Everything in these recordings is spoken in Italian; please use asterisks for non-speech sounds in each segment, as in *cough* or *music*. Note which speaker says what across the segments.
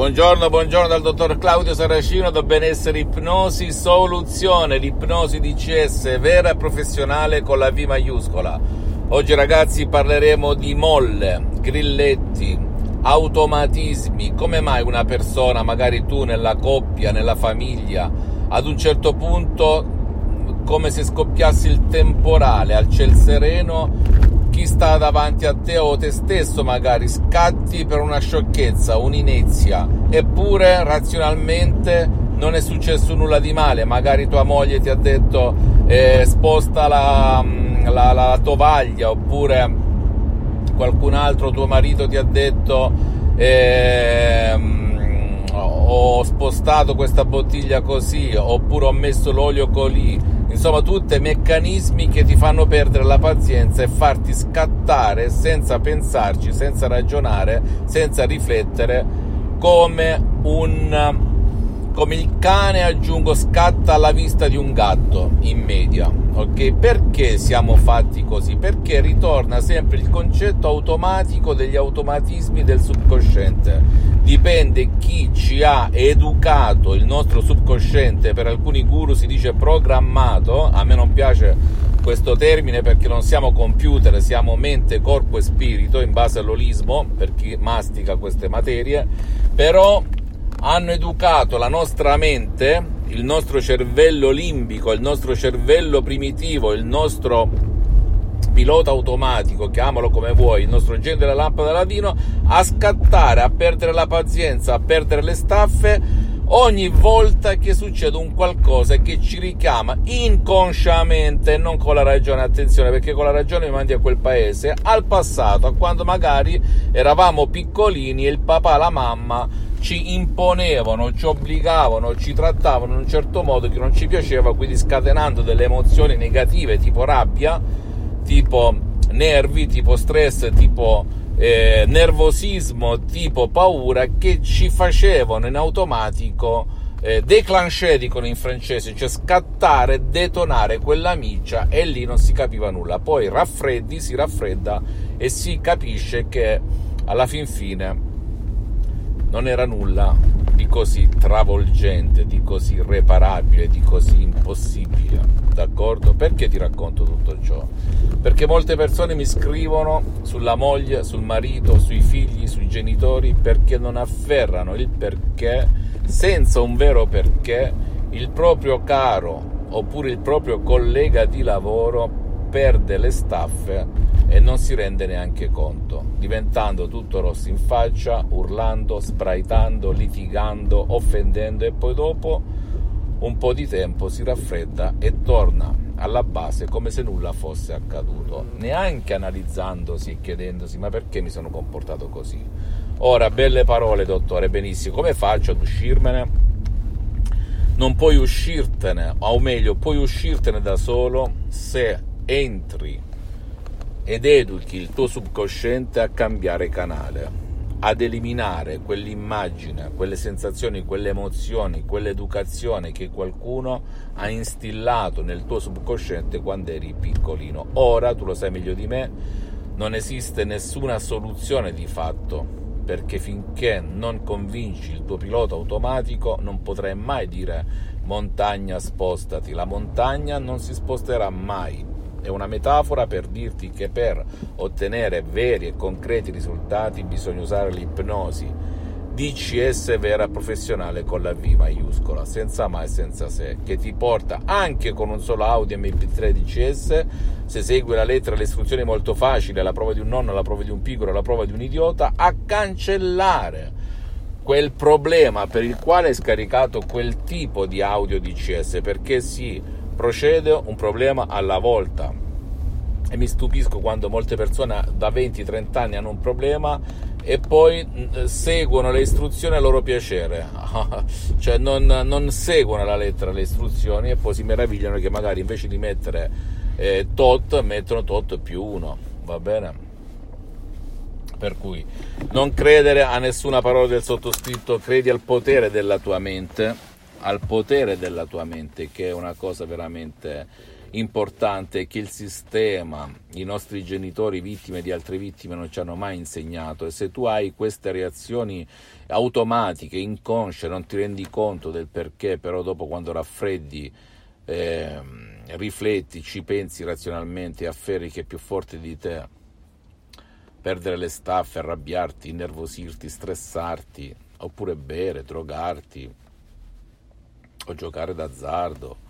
Speaker 1: Buongiorno, buongiorno dal dottor Claudio Saracino da Benessere Ipnosi Soluzione, l'ipnosi DCS vera e professionale con la V maiuscola. Oggi ragazzi parleremo di molle, grilletti, automatismi, come mai una persona, magari tu nella coppia, nella famiglia, ad un certo punto come se scoppiasse il temporale al ciel sereno chi sta davanti a te o te stesso magari scatti per una sciocchezza, un'inezia, eppure razionalmente non è successo nulla di male, magari tua moglie ti ha detto eh, sposta la, la, la, tovaglia, oppure qualcun altro, tuo marito ti ha detto eh, ho spostato questa bottiglia così, oppure ho messo l'olio colì Insomma, tutti meccanismi che ti fanno perdere la pazienza e farti scattare senza pensarci, senza ragionare, senza riflettere, come un come il cane, aggiungo, scatta alla vista di un gatto in media. Ok? Perché siamo fatti così? Perché ritorna sempre il concetto automatico degli automatismi del subconsciente. Dipende chi ci ha educato il nostro subconsciente, per alcuni guru si dice programmato, a me non piace questo termine perché non siamo computer, siamo mente, corpo e spirito in base all'olismo per chi mastica queste materie, però hanno educato la nostra mente, il nostro cervello limbico, il nostro cervello primitivo, il nostro pilota automatico, chiamalo come vuoi, il nostro genio della lampada ladino, a scattare, a perdere la pazienza, a perdere le staffe ogni volta che succede un qualcosa che ci richiama inconsciamente, non con la ragione, attenzione, perché con la ragione mi mandi a quel paese, al passato, a quando magari eravamo piccolini e il papà, la mamma ci imponevano, ci obbligavano, ci trattavano in un certo modo che non ci piaceva, quindi scatenando delle emozioni negative tipo rabbia, tipo nervi, tipo stress, tipo eh, nervosismo, tipo paura che ci facevano in automatico eh, déclencher, dicono in francese, cioè scattare, detonare quella miccia e lì non si capiva nulla. Poi raffreddi, si raffredda e si capisce che alla fin fine non era nulla di così travolgente, di così irreparabile, di così impossibile. D'accordo? Perché ti racconto tutto ciò? Perché molte persone mi scrivono sulla moglie, sul marito, sui figli, sui genitori perché non afferrano il perché, senza un vero perché, il proprio caro oppure il proprio collega di lavoro perde le staffe e non si rende neanche conto, diventando tutto rosso in faccia, urlando, spraitando, litigando, offendendo e poi dopo un po' di tempo si raffredda e torna alla base come se nulla fosse accaduto, neanche analizzandosi e chiedendosi ma perché mi sono comportato così. Ora, belle parole dottore, benissimo, come faccio ad uscirmene? Non puoi uscirtene, o meglio, puoi uscirtene da solo se entri ed educhi il tuo subconsciente a cambiare canale, ad eliminare quell'immagine, quelle sensazioni, quelle emozioni, quell'educazione che qualcuno ha instillato nel tuo subconsciente quando eri piccolino. Ora, tu lo sai meglio di me, non esiste nessuna soluzione di fatto, perché finché non convinci il tuo pilota automatico non potrai mai dire montagna spostati, la montagna non si sposterà mai è una metafora per dirti che per ottenere veri e concreti risultati bisogna usare l'ipnosi. DCS vera professionale con la V maiuscola, senza mai e senza se, che ti porta anche con un solo audio MP3 DCS, se segui la lettera e le istruzioni molto facili, alla prova di un nonno, alla prova di un piccolo, alla prova di un idiota, a cancellare quel problema per il quale hai scaricato quel tipo di audio DCS, perché sì, procede un problema alla volta. e mi stupisco quando molte persone da 20-30 anni hanno un problema e poi mm, seguono le istruzioni a loro piacere, *laughs* cioè non, non, seguono la lettera le istruzioni e poi si meravigliano che magari invece di mettere eh, tot mettono tot più uno, va bene? Per cui non credere a nessuna parola del sottoscritto, credi al potere della tua mente, al potere della tua mente, che è una cosa veramente importante che il sistema, i nostri genitori vittime di altre vittime non ci hanno mai insegnato. E se tu hai queste reazioni automatiche, inconsce, non ti rendi conto del perché, però dopo quando raffreddi eh, rifletti, ci pensi razionalmente afferri che è più forte di te, perdere le staffe, arrabbiarti, innervosirti, stressarti, oppure bere, drogarti o giocare d'azzardo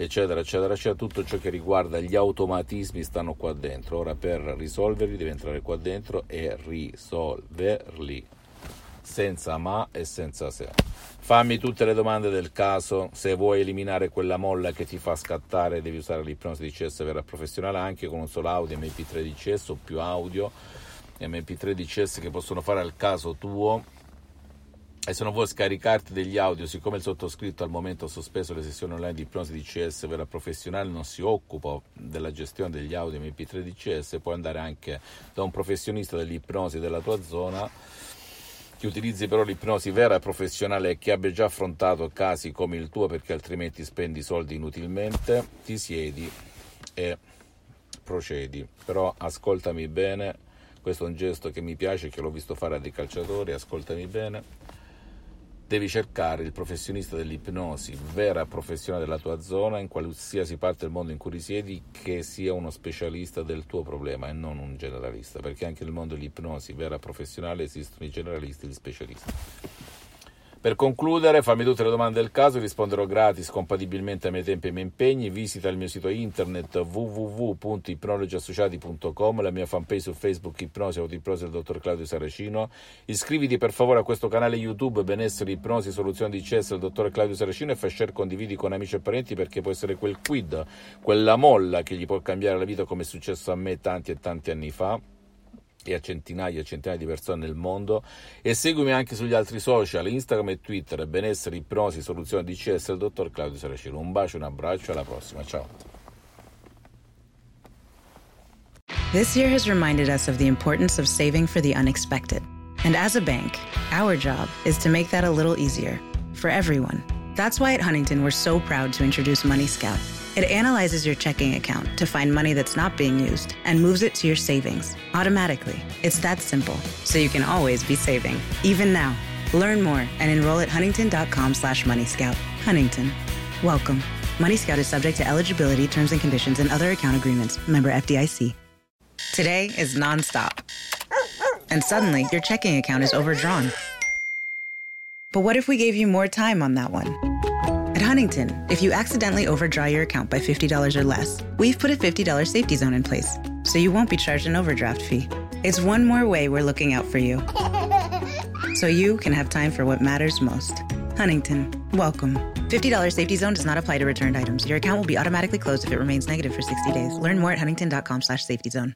Speaker 1: eccetera, eccetera, eccetera, tutto ciò che riguarda gli automatismi stanno qua dentro. Ora per risolverli devi entrare qua dentro e risolverli senza ma e senza se. Fammi tutte le domande del caso, se vuoi eliminare quella molla che ti fa scattare devi usare l'ipnosi di CS vera professionale anche con un solo audio MP3 di CS o più audio MP3 di CS che possono fare al caso tuo e se non vuoi scaricarti degli audio, siccome il sottoscritto al momento ha sospeso le sessioni online di ipnosi di CS vera professionale, non si occupa della gestione degli audio MP3 di CS, puoi andare anche da un professionista dell'ipnosi della tua zona che utilizzi però l'ipnosi vera e professionale e che abbia già affrontato casi come il tuo perché altrimenti spendi soldi inutilmente, ti siedi e procedi. Però ascoltami bene, questo è un gesto che mi piace, che l'ho visto fare a dei calciatori, ascoltami bene devi cercare il professionista dell'ipnosi vera professionale della tua zona, in qualsiasi parte del mondo in cui risiedi, che sia uno specialista del tuo problema e non un generalista, perché anche nel mondo dell'ipnosi vera professionale esistono i generalisti e gli specialisti. Per concludere, fammi tutte le domande del caso, risponderò gratis, compatibilmente ai miei tempi e ai miei impegni. Visita il mio sito internet www.ipnologiassociati.com, la mia fanpage su Facebook Ipnosi Autoipnosi del dottor Claudio Saracino. Iscriviti per favore a questo canale YouTube Benessere Ipnosi Soluzioni di CS del dottor Claudio Saracino e fai share, condividi con amici e parenti perché può essere quel quid, quella molla che gli può cambiare la vita come è successo a me tanti e tanti anni fa e a centinaia e centinaia di persone nel mondo e seguimi anche sugli altri social, Instagram e Twitter, benessere, ipnosi, soluzione DCS, il dottor Claudio Saracino. Un bacio, un abbraccio, alla prossima, ciao.
Speaker 2: This year has reminded us of the importance of saving for the unexpected. And as a bank, our job is to make that a little easier for everyone. That's why at Huntington we're so proud to introduce Money Scout It analyzes your checking account to find money that's not being used and moves it to your savings automatically. It's that simple, so you can always be saving, even now. Learn more and enroll at huntington.com slash moneyscout. Huntington. Welcome. Money Scout is subject to eligibility, terms and conditions, and other account agreements. Member FDIC. Today is nonstop. And suddenly, your checking account is overdrawn. But what if we gave you more time on that one? At Huntington, if you accidentally overdraw your account by $50 or less, we've put a $50 safety zone in place, so you won't be charged an overdraft fee. It's one more way we're looking out for you, *laughs* so you can have time for what matters most. Huntington, welcome. $50 safety zone does not apply to returned items. Your account will be automatically closed if it remains negative for 60 days. Learn more at huntington.com slash safety zone.